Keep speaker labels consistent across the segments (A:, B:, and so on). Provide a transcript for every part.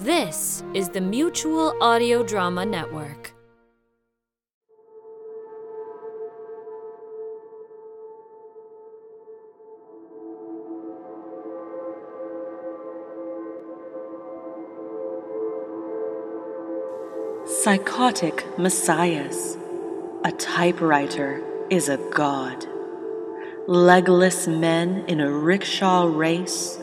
A: This is the Mutual Audio Drama Network.
B: Psychotic messiahs. A typewriter is a god. Legless men in a rickshaw race.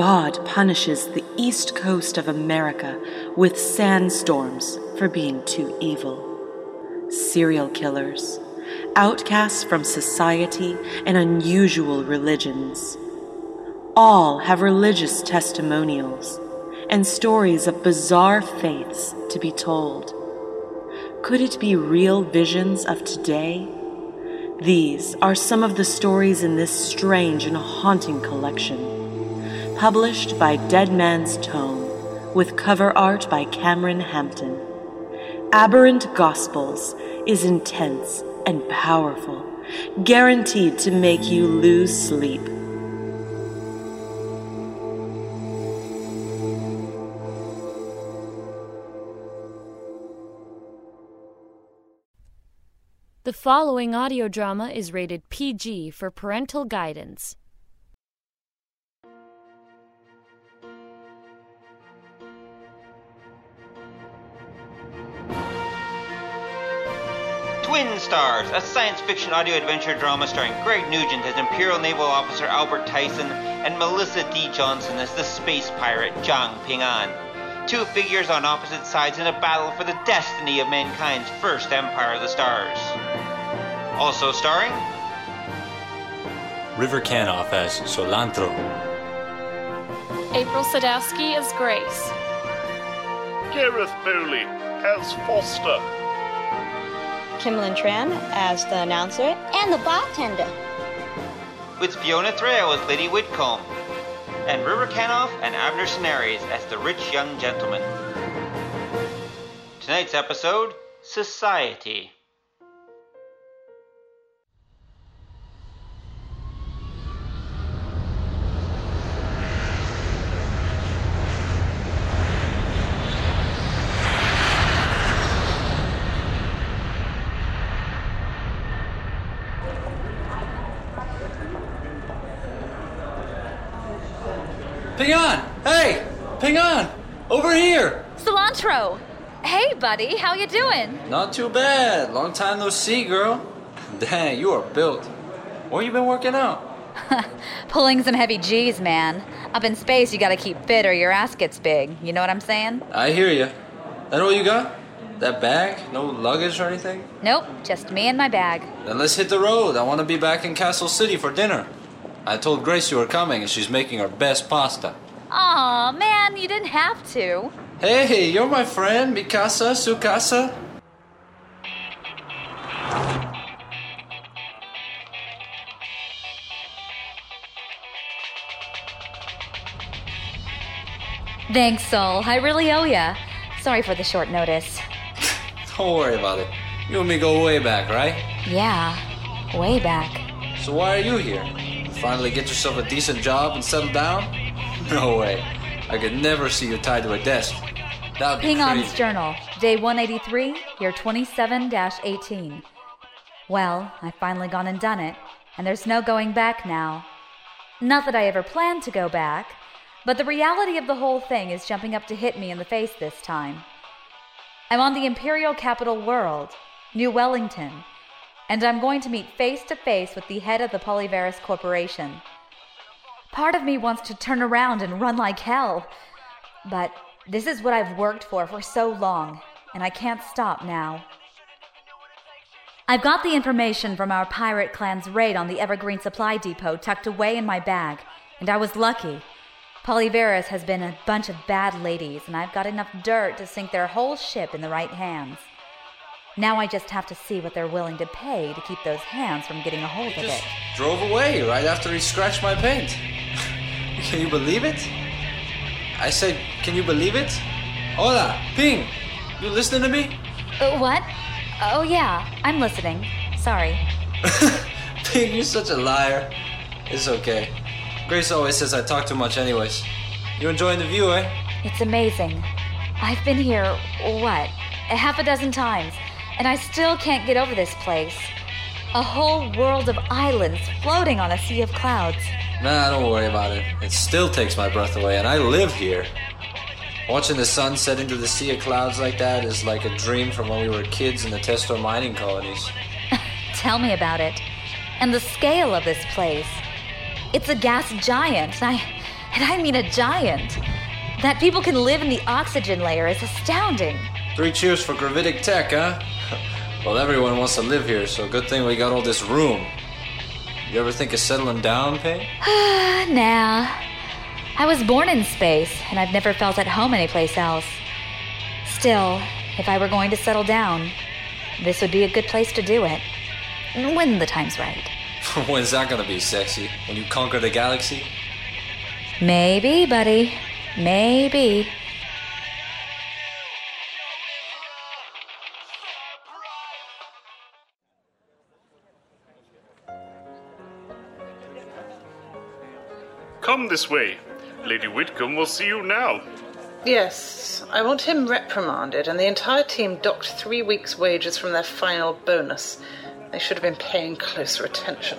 B: God punishes the east coast of America with sandstorms for being too evil. Serial killers, outcasts from society and unusual religions. All have religious testimonials and stories of bizarre faiths to be told. Could it be real visions of today? These are some of the stories in this strange and haunting collection, published by Dead Man's Tome, with cover art by Cameron Hampton. Aberrant Gospels is intense and powerful, guaranteed to make you lose sleep.
A: The following audio drama is rated PG for parental guidance.
C: Twin Stars, a science fiction audio adventure drama starring Greg Nugent as Imperial Naval Officer Albert Tyson and Melissa D. Johnson as the space pirate Zhang Ping'an. Two figures on opposite sides in a battle for the destiny of mankind's first Empire of the Stars. Also starring
D: River Canoff as Solantro.
E: April Sadowski as Grace.
F: Gareth Bowley as Foster.
G: Kimlin Tran as the announcer and the bartender.
C: with Fiona Thrale as Lady Whitcomb, and River Canoff and Abner Senaries as the rich young gentleman. Tonight's episode Society.
D: Ping An! Hey! Ping An! Over here!
E: Solantro! Hey, buddy, how you doing?
D: Not too bad. Long time no see, girl. Dang, you are built. Where you been working out?
H: Pulling some heavy G's, man. Up in space, you gotta keep fit or your ass gets big. You know what I'm saying?
D: I hear ya. That all you got? That bag? No luggage or anything?
H: Nope, just me and my bag.
D: Then let's hit the road. I want to be back in Castle City for dinner. I told Grace you were coming and she's making her best pasta.
H: Aw, man, you didn't have to.
D: Hey, you're my friend, Mikasa, Sukasa.
H: Thanks, Sol. I really owe ya. Sorry for the short notice.
D: Don't worry about it. You and me go way back, right?
H: Yeah, way back.
D: So why are you here? Finally get yourself a decent job and settle down? No way. I could never see you tied to a desk. That would be
H: Ping
D: An's
H: journal, day 183, year 27 18. Well, I've finally gone and done it, and there's no going back now. Not that I ever planned to go back, but the reality of the whole thing is jumping up to hit me in the face this time. I'm on the Imperial Capital World, New Wellington, and I'm going to meet face to face with the head of the Polyvaris Corporation. Part of me wants to turn around and run like hell, but this is what I've worked for for so long, and I can't stop now. I've got the information from our pirate clan's raid on the Evergreen Supply Depot tucked away in my bag, and I was lucky. Polyvaris has been a bunch of bad ladies, and I've got enough dirt to sink their whole ship in the right hands. Now I just have to see what they're willing to pay to keep those hands from getting a hold of
D: Just
H: it.
D: drove away right after he scratched my paint. Can you believe it? I said, can you believe it? Hola, Ping. You listening to me?
H: Uh, what? Oh, yeah, I'm listening. Sorry.
D: Ping, you're such a liar. It's okay. Grace always says I talk too much anyways. You enjoying the view, eh?
H: It's amazing. I've been here, what, a half a dozen times, and I still can't get over this place. A whole world of islands floating on a sea of clouds.
D: Nah, don't worry about it. It still takes my breath away, and I live here. Watching the sun set into the sea of clouds like that is like a dream from when we were kids in the Testor mining colonies.
H: Tell me about it. And the scale of this place. It's a gas giant, and I, and I mean a giant. That people can live in the oxygen layer is astounding.
D: Three cheers for gravitic tech, huh? Well, everyone wants to live here, so good thing we got all this room. You ever think of settling down, Payne?
H: nah. I was born in space, and I've never felt at home anyplace else. Still, if I were going to settle down, this would be a good place to do it. When the time's right.
D: When's that gonna be sexy? When you conquer the galaxy?
H: Maybe, buddy. Maybe.
F: Come this way. Lady Whitcomb will see you now.
I: Yes, I want him reprimanded and the entire team docked three weeks' wages from their final bonus. They should have been paying closer attention.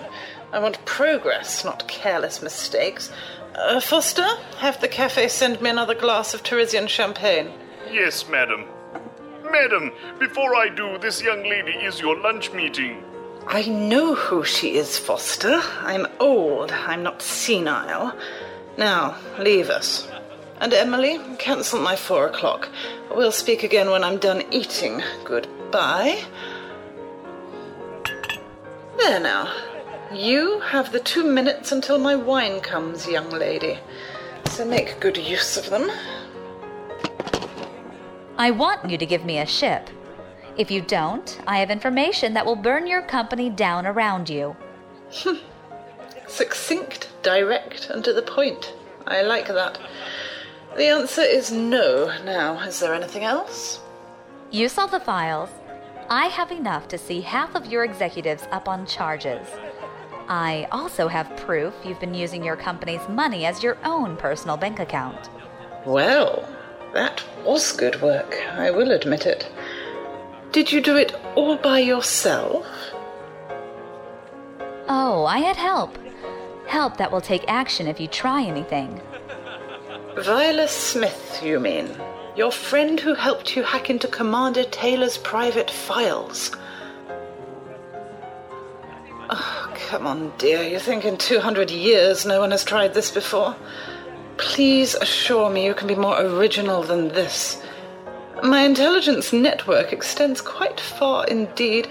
I: I want progress, not careless mistakes. Uh, Foster, have the cafe send me another glass of Teresian champagne.
F: Yes, madam. Madam, before I do, this young lady is your lunch meeting.
I: I know who she is, Foster. I'm old. I'm not senile. Now, leave us. And Emily, cancel my four o'clock. We'll speak again when I'm done eating. Goodbye. There now. You have the two minutes until my wine comes, young lady. So make good use of them.
H: I want you to give me a ship. If you don't, I have information that will burn your company down around you.
I: Succinct, direct, and to the point. I like that. The answer is no. Now, is there anything else?
H: You saw the files. I have enough to see half of your executives up on charges. I also have proof you've been using your company's money as your own personal bank account.
I: Well, that was good work, I will admit it. Did you do it all by yourself?
H: Oh, I had help. Help that will take action if you try anything.
I: Viola Smith, you mean? Your friend who helped you hack into Commander Taylor's private files. Oh, come on, dear. You think in 200 years no one has tried this before? Please assure me you can be more original than this. My intelligence network extends quite far indeed,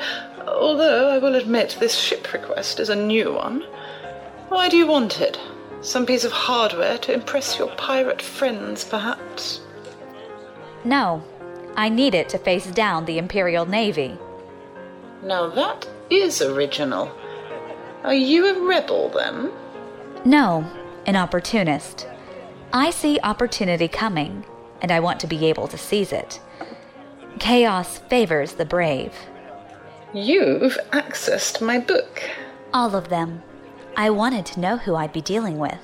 I: although I will admit this ship request is a new one. Why do you want it? Some piece of hardware to impress your pirate friends, perhaps?
H: No, I need it to face down the Imperial Navy.
I: Now that is original. Are you a rebel then?
H: No, an opportunist. I see opportunity coming, and I want to be able to seize it. Chaos favors the brave.
I: You've accessed my book.
H: All of them. I wanted to know who I'd be dealing with.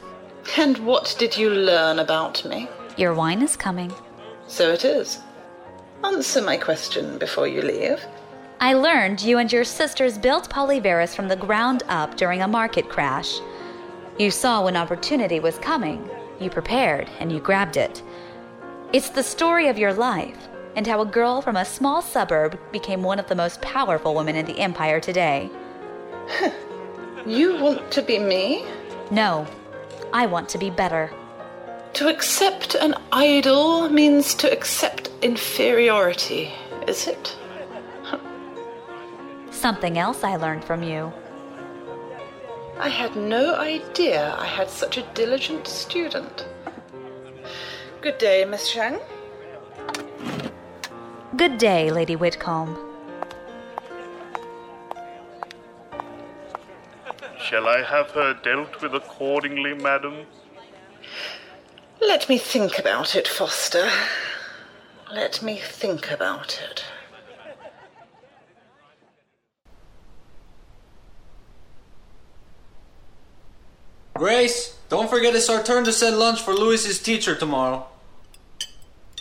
I: And what did you learn about me?
H: Your wine is coming.
I: So it is. Answer my question before you leave.
H: I learned you and your sisters built Polyveris from the ground up during a market crash. You saw when opportunity was coming. You prepared and you grabbed it. It's the story of your life and how a girl from a small suburb became one of the most powerful women in the Empire today.
I: you want to be me?
H: No, I want to be better.
I: To accept an idol means to accept inferiority, is it?
H: Something else I learned from you.
I: I had no idea I had such a diligent student. Good day, Miss Zhang.
H: Good day, Lady Whitcomb.
F: Shall I have her dealt with accordingly, madam?
I: Let me think about it, Foster. Let me think about it.
D: Grace, don't forget it's our turn to send lunch for Louis's teacher tomorrow.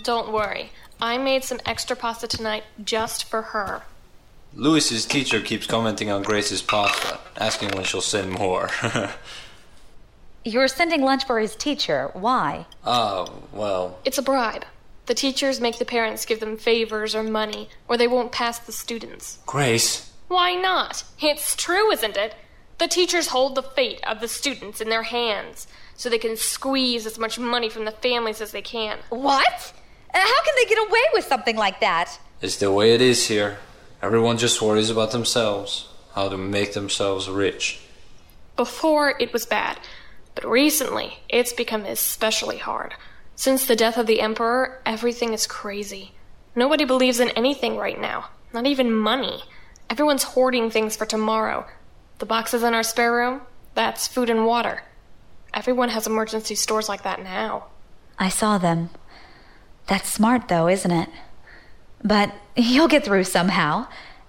J: Don't worry. I made some extra pasta tonight just for her.
D: Louis's teacher keeps commenting on Grace's pasta, asking when she'll send more.
H: You're sending lunch for his teacher. Why?
D: Oh, well.
J: It's a bribe. The teachers make the parents give them favors or money, or they won't pass the students.
D: Grace?
J: Why not? It's true, isn't it? The teachers hold the fate of the students in their hands, so they can squeeze as much money from the families as they can.
H: What? Uh, How can they get away with something like that?
D: It's the way it is here. Everyone just worries about themselves, how to make themselves rich.
J: Before, it was bad, but recently, it's become especially hard. Since the death of the Emperor, everything is crazy. Nobody believes in anything right now, not even money. Everyone's hoarding things for tomorrow. The boxes in our spare room, that's food and water. Everyone has emergency stores like that now.
H: I saw them. That's smart, though, isn't it? But he'll get through somehow.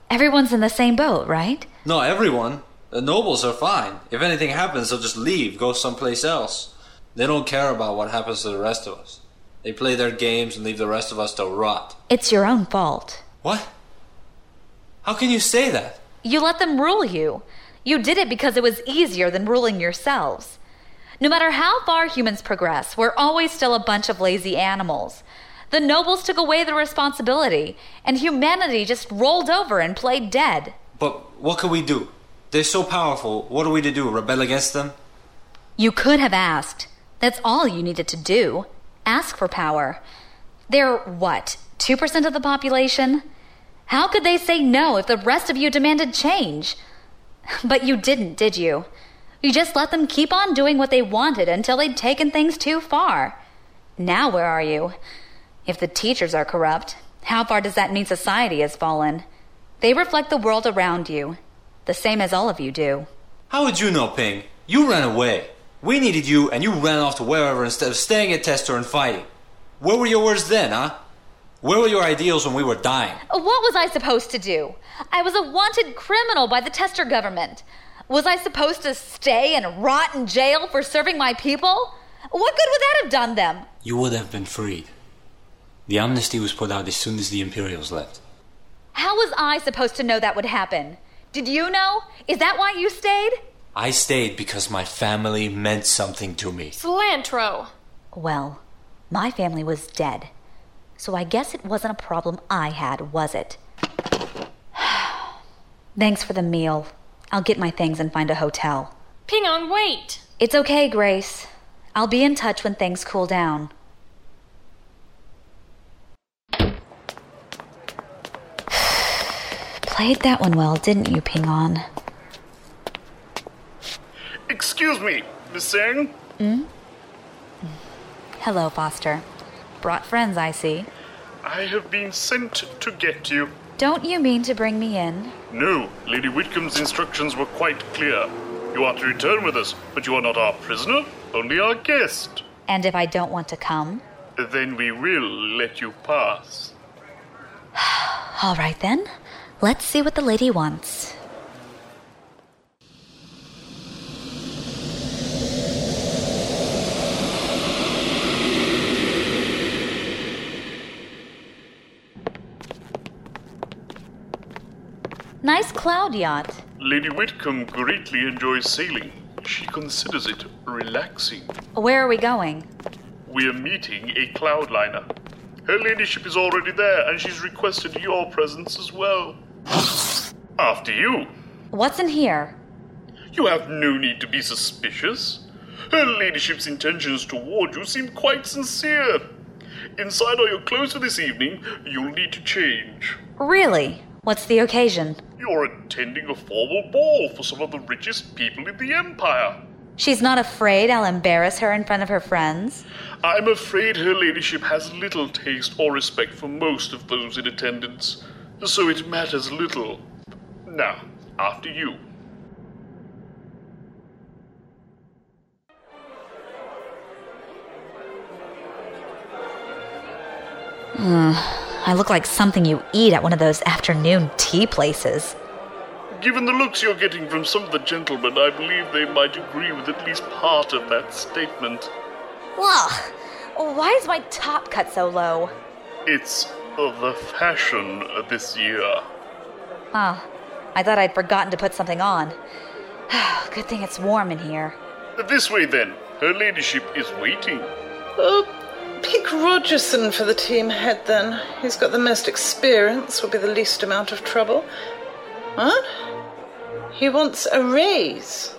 H: Everyone's in the same boat, right?
D: No, everyone. The nobles are fine. If anything happens, they'll just leave, go someplace else. They don't care about what happens to the rest of us. They play their games and leave the rest of us to rot.
H: It's your own fault.
D: What? How can you say that?
H: You let them rule you. You did it because it was easier than ruling yourselves. No matter how far humans progress, we're always still a bunch of lazy animals. The nobles took away the responsibility, and humanity just rolled over and played dead.
D: But what could we do? They're so powerful. What are we to do? Rebel against them?
H: You could have asked. That's all you needed to do. Ask for power. They're what, 2% of the population? How could they say no if the rest of you demanded change? But you didn't, did you? You just let them keep on doing what they wanted until they'd taken things too far. Now, where are you? If the teachers are corrupt, how far does that mean society has fallen? They reflect the world around you, the same as all of you do.
D: How would you know, Ping? You ran away. We needed you, and you ran off to wherever instead of staying at Testor and fighting. Where were your words then, huh? Where were your ideals when we were dying?
H: What was I supposed to do? I was a wanted criminal by the Testor government. Was I supposed to stay and rot in jail for serving my people? What good would that have done them?
K: You would have been freed. The amnesty was put out as soon as the Imperials left.
H: How was I supposed to know that would happen? Did you know? Is that why you stayed?
K: I stayed because my family meant something to me.
J: Solantro!
H: Well, my family was dead. So I guess it wasn't a problem I had, was it? Thanks for the meal. I'll get my things and find a hotel.
J: Ping An, wait!
H: It's okay, Grace. I'll be in touch when things cool down. Played that one well, didn't you, Ping An?
F: Excuse me, Miss Singh?
H: Hmm? Hello, Foster. Brought friends, I see.
F: I have been sent to get you.
H: Don't you mean to bring me in?
F: No, Lady Whitcomb's instructions were quite clear. You are to return with us, but you are not our prisoner, only our guest.
H: And if I don't want to come?
F: Then we will let you pass.
H: All right then. Let's see what the lady wants. Nice cloud yacht.
F: Lady Whitcomb greatly enjoys sailing. She considers it relaxing.
H: Where are we going?
F: We are meeting a cloudliner. Her ladyship is already there, and she's requested your presence as well. After you.
H: What's in here?
F: You have no need to be suspicious. Her ladyship's intentions toward you seem quite sincere. Inside are your clothes for this evening. You'll need to change.
H: Really? What's the occasion?
F: You're attending a formal ball for some of the richest people in the Empire.
H: She's not afraid I'll embarrass her in front of her friends?
F: I'm afraid her ladyship has little taste or respect for most of those in attendance, so it matters little. Now, after you.
H: Hmm. I look like something you eat at one of those afternoon tea places.
F: Given the looks you're getting from some of the gentlemen, I believe they might agree with at least part of that statement.
H: Well, Why is my top cut so low?
F: It's uh, the fashion this year.
H: Oh, I thought I'd forgotten to put something on. Good thing it's warm in here.
F: This way then. Her ladyship is waiting.
I: Oh, pick Rogerson for the team head then. He's got the most experience, will be the least amount of trouble. What? He wants a raise.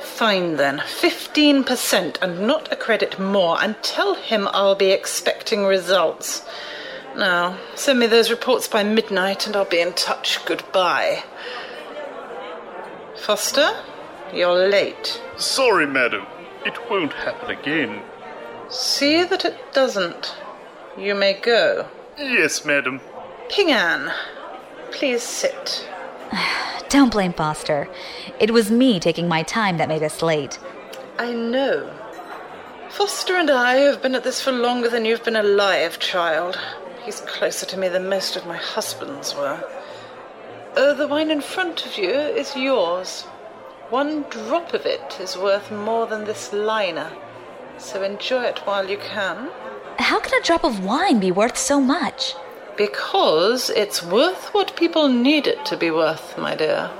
I: Fine then, 15% and not a credit more, and tell him I'll be expecting results. Now, send me those reports by midnight and I'll be in touch. Goodbye. Foster, you're late.
F: Sorry, madam. It won't happen again.
I: See that it doesn't. You may go.
F: Yes, madam.
I: Ping An, please sit.
H: Don't blame Foster. It was me taking my time that made us late.
I: I know. Foster and I have been at this for longer than you've been alive, child. He's closer to me than most of my husbands were. Oh, the wine in front of you is yours. One drop of it is worth more than this liner, so enjoy it while you can.
H: How can a drop of wine be worth so much?
I: Because it's worth what people need it to be worth, my dear.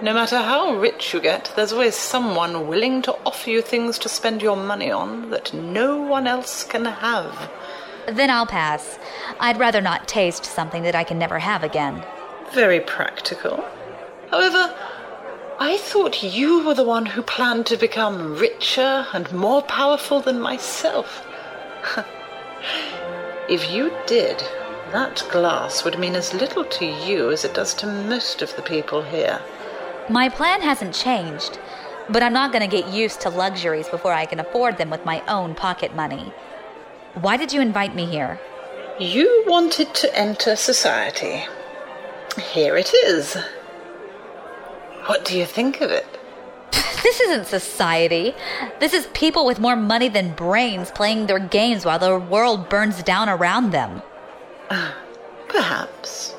I: No matter how rich you get, there's always someone willing to offer you things to spend your money on that no one else can have.
H: Then I'll pass. I'd rather not taste something that I can never have again.
I: Very practical. However, I thought you were the one who planned to become richer and more powerful than myself. if you did, that glass would mean as little to you as it does to most of the people here.
H: My plan hasn't changed, but I'm not going to get used to luxuries before I can afford them with my own pocket money. Why did you invite me here?
I: You wanted to enter society. Here it is. What do you think of it?
H: This isn't society. This is people with more money than brains playing their games while the world burns down around them.
I: Ah, perhaps.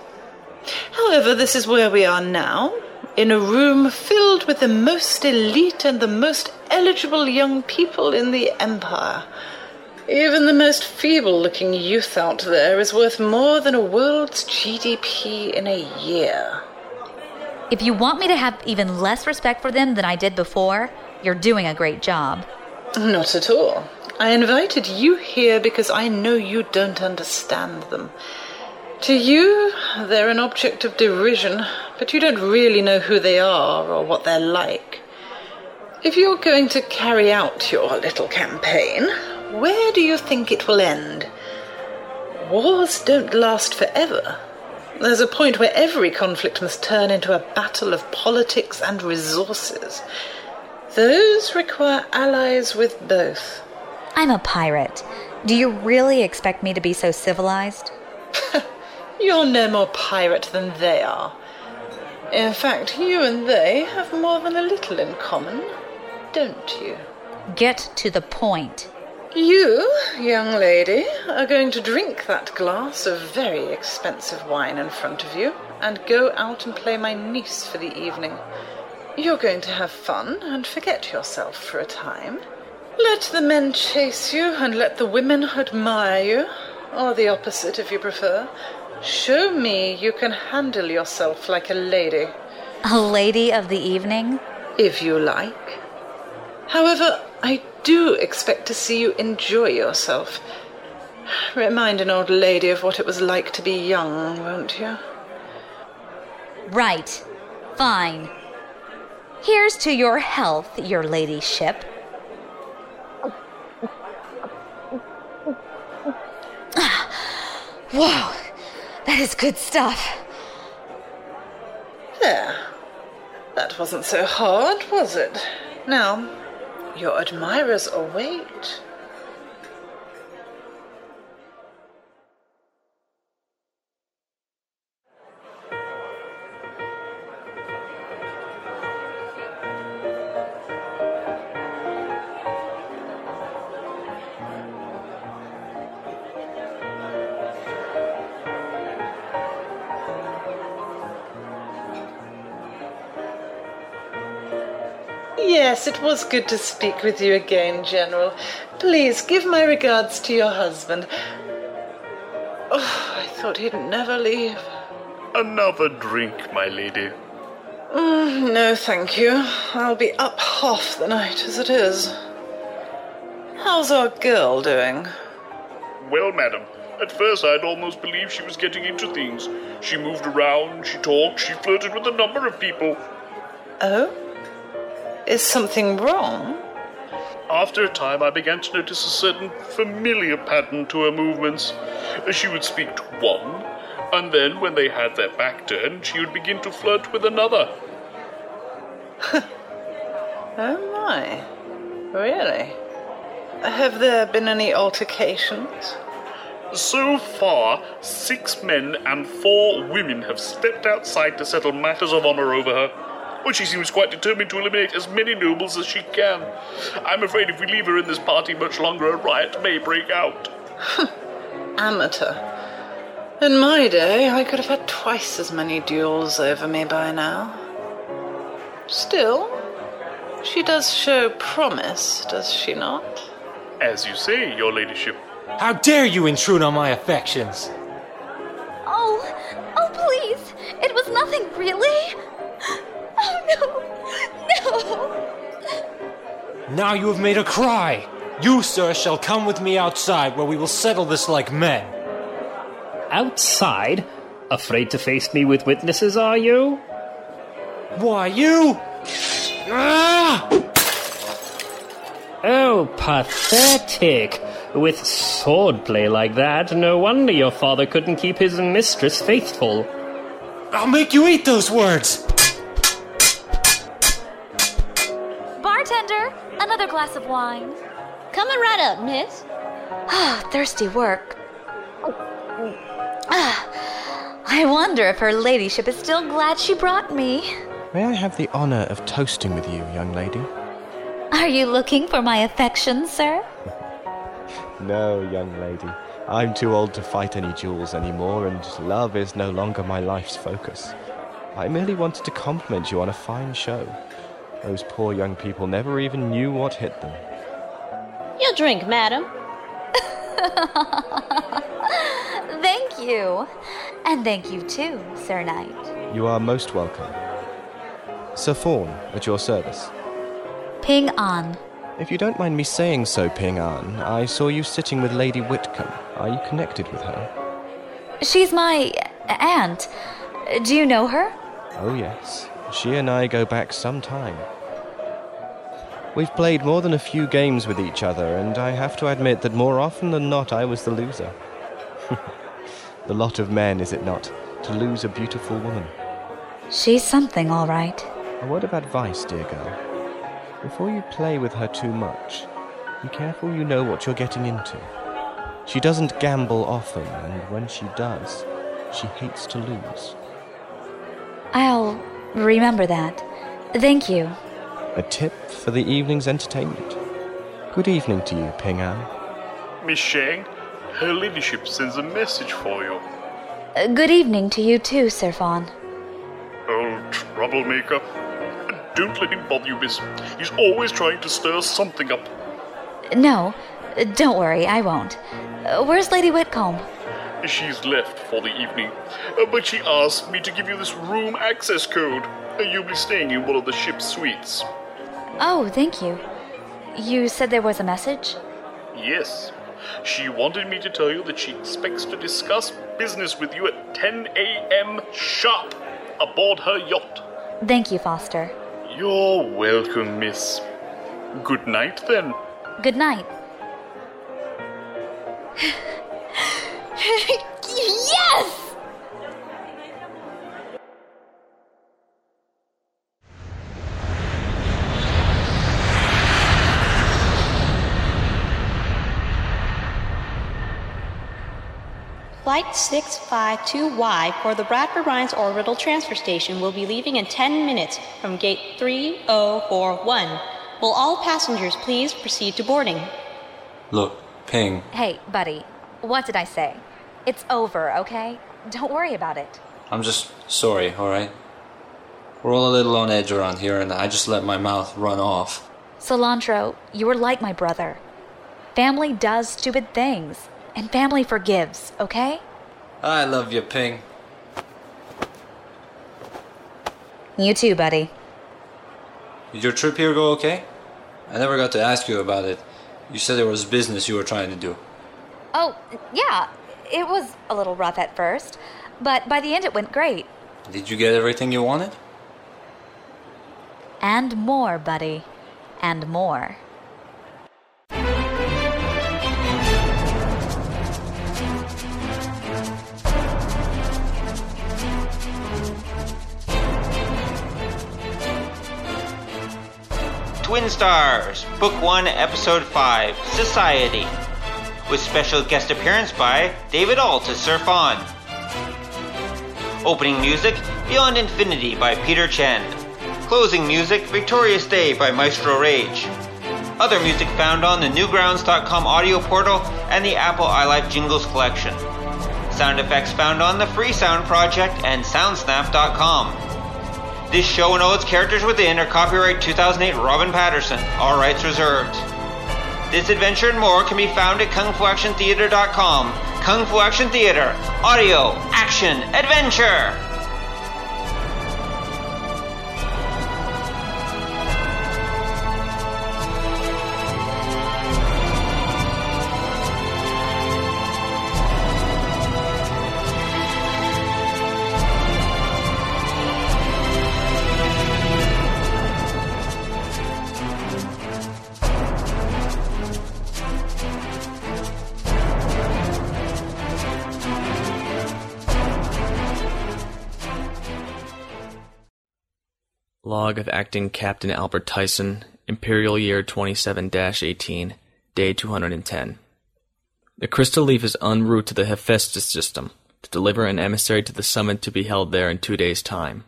I: However, this is where we are now, in a room filled with the most elite and the most eligible young people in the Empire. Even the most feeble looking youth out there is worth more than a world's GDP in a year.
H: If you want me to have even less respect for them than I did before, you're doing a great job.
I: Not at all. I invited you here because I know you don't understand them. To you, they're an object of derision, but you don't really know who they are or what they're like. If you're going to carry out your little campaign, where do you think it will end? Wars don't last forever. There's a point where every conflict must turn into a battle of politics and resources. Those require allies with both.
H: I'm a pirate. Do you really expect me to be so civilized?
I: You're no more pirate than they are. In fact, you and they have more than a little in common, don't you?
H: Get to the point.
I: You, young lady, are going to drink that glass of very expensive wine in front of you and go out and play my niece for the evening. You're going to have fun and forget yourself for a time. Let the men chase you and let the women admire you, or the opposite if you prefer. Show me you can handle yourself like a lady.
H: A lady of the evening?
I: If you like. However, I do expect to see you enjoy yourself. Remind an old lady of what it was like to be young, won't you?
H: Right. Fine. Here's to your health, your ladyship. Whoa, that is good stuff.
I: There. That wasn't so hard, was it? Now, your admirers await. Yes, it was good to speak with you again, General. Please give my regards to your husband. Oh, I thought he'd never leave.
F: Another drink, my lady.
I: Mm, no, thank you. I'll be up half the night as it is. How's our girl doing?
F: Well, madam, at first I'd almost believe she was getting into things. She moved around, she talked, she flirted with a number of people.
I: Oh? Is something wrong?
F: After a time, I began to notice a certain familiar pattern to her movements. She would speak to one, and then when they had their back turned, she would begin to flirt with another.
I: Oh my. Really? Have there been any altercations?
F: So far, six men and four women have stepped outside to settle matters of honor over her. Well, she seems quite determined to eliminate as many nobles as she can. I'm afraid if we leave her in this party much longer, a riot may break out.
I: Amateur. In my day, I could have had twice as many duels over me by now. Still, she does show promise, does she not?
F: As you say, your ladyship.
L: How dare you intrude on my affections?
H: Oh, oh, please. It was nothing, really.
L: No. No. Now you have made her cry. You, sir, shall come with me outside where we will settle this like men.
M: Outside? Afraid to face me with witnesses, are you?
L: Why, you. Ah!
M: Oh, pathetic. With swordplay like that, no wonder your father couldn't keep his mistress faithful.
L: I'll make you eat those words!
H: Bartender, another glass of wine.
G: Coming right up, miss.
H: Ah, thirsty work. Ah, I wonder if her ladyship is still glad she brought me.
N: May I have the honor of toasting with you, young lady?
H: Are you looking for my affection, sir?
N: no, young lady. I'm too old to fight any duels anymore, and love is no longer my life's focus. I merely wanted to compliment you on a fine show. Those poor young people never even knew what hit them.
G: Your drink, madam.
H: thank you. And thank you too, Sir Knight.
N: You are most welcome. Sir Fawn, at your service.
H: Ping An.
N: If you don't mind me saying so, Ping An, I saw you sitting with Lady Whitcomb. Are you connected with her?
H: She's my aunt. Do you know her?
N: Oh, yes. She and I go back some time. We've played more than a few games with each other, and I have to admit that more often than not I was the loser. the lot of men, is it not, to lose a beautiful woman?
H: She's something, all right.
N: A word of advice, dear girl. Before you play with her too much, be careful you know what you're getting into. She doesn't gamble often, and when she does, she hates to lose.
H: I'll remember that. Thank you.
N: A tip for the evening's entertainment. Good evening to you, Ping An.
F: Miss Zhang, her ladyship sends a message for you.
H: Uh, good evening to you too, Sir Fawn.
F: Old troublemaker. Don't let him bother you, miss. He's always trying to stir something up.
H: No, don't worry, I won't. Uh, where's Lady Whitcomb?
F: She's left for the evening, uh, but she asked me to give you this room access code. Uh, you'll be staying in one of the ship's suites.
H: Oh, thank you. You said there was a message?
F: Yes. She wanted me to tell you that she expects to discuss business with you at 10 a.m. sharp aboard her yacht.
H: Thank you, Foster.
F: You're welcome, miss. Good night, then.
H: Good night. yes!
G: Flight 652Y for the Bradford Rhines Orbital Transfer Station will be leaving in 10 minutes from gate 3041. Will all passengers please proceed to boarding?
D: Look, Ping.
H: Hey, buddy, what did I say? It's over, okay? Don't worry about it.
D: I'm just sorry, alright? We're all a little on edge around here, and I just let my mouth run off.
H: Solantro, you are like my brother. Family does stupid things, and family forgives, okay?
D: I love you, Ping.
H: You too, buddy.
D: Did your trip here go okay? I never got to ask you about it. You said there was business you were trying to do.
H: Oh, yeah, it was a little rough at first, but by the end it went great.
D: Did you get everything you wanted?
H: And more, buddy. And more.
C: Twin Stars, Book 1, Episode 5, Society, with special guest appearance by David Ault to Sir Fawn. Opening music, Beyond Infinity by Peter Chen. Closing music, Victorious Day by Maestro Rage. Other music found on the Newgrounds.com audio portal and the Apple iLife Jingles collection. Sound effects found on the Freesound Project and Soundsnap.com. This show and all its characters within are copyright 2008 Robin Patterson, all rights reserved. This adventure and more can be found at kungfuactiontheater.com. Kung Fu Action Theater, audio, action, adventure!
O: Of Acting Captain Albert Tyson, Imperial Year 27 18, Day 210. The crystal leaf is en route to the Hephaestus system to deliver an emissary to the summit to be held there in two days' time.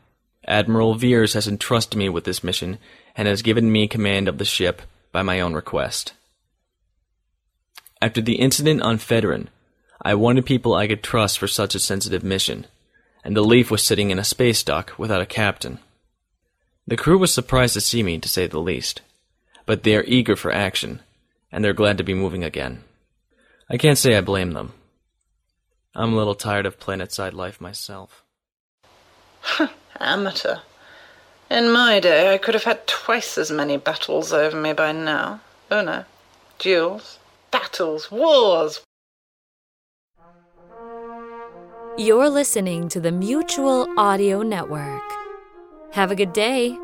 O: Admiral Veers has entrusted me with this mission and has given me command of the ship by my own request. After the incident on Federin, I wanted people I could trust for such a sensitive mission, and the Leaf was sitting in a space dock without a captain. The crew was surprised to see me, to say the least, but they are eager for action, and they're glad to be moving again. I can't say I blame them. I'm a little tired of planetside life myself.
I: Amateur. In my day, I could have had twice as many battles over me by now. Oh no. Duels, battles, wars.
A: You're listening to the Mutual Audio Network. Have a good day.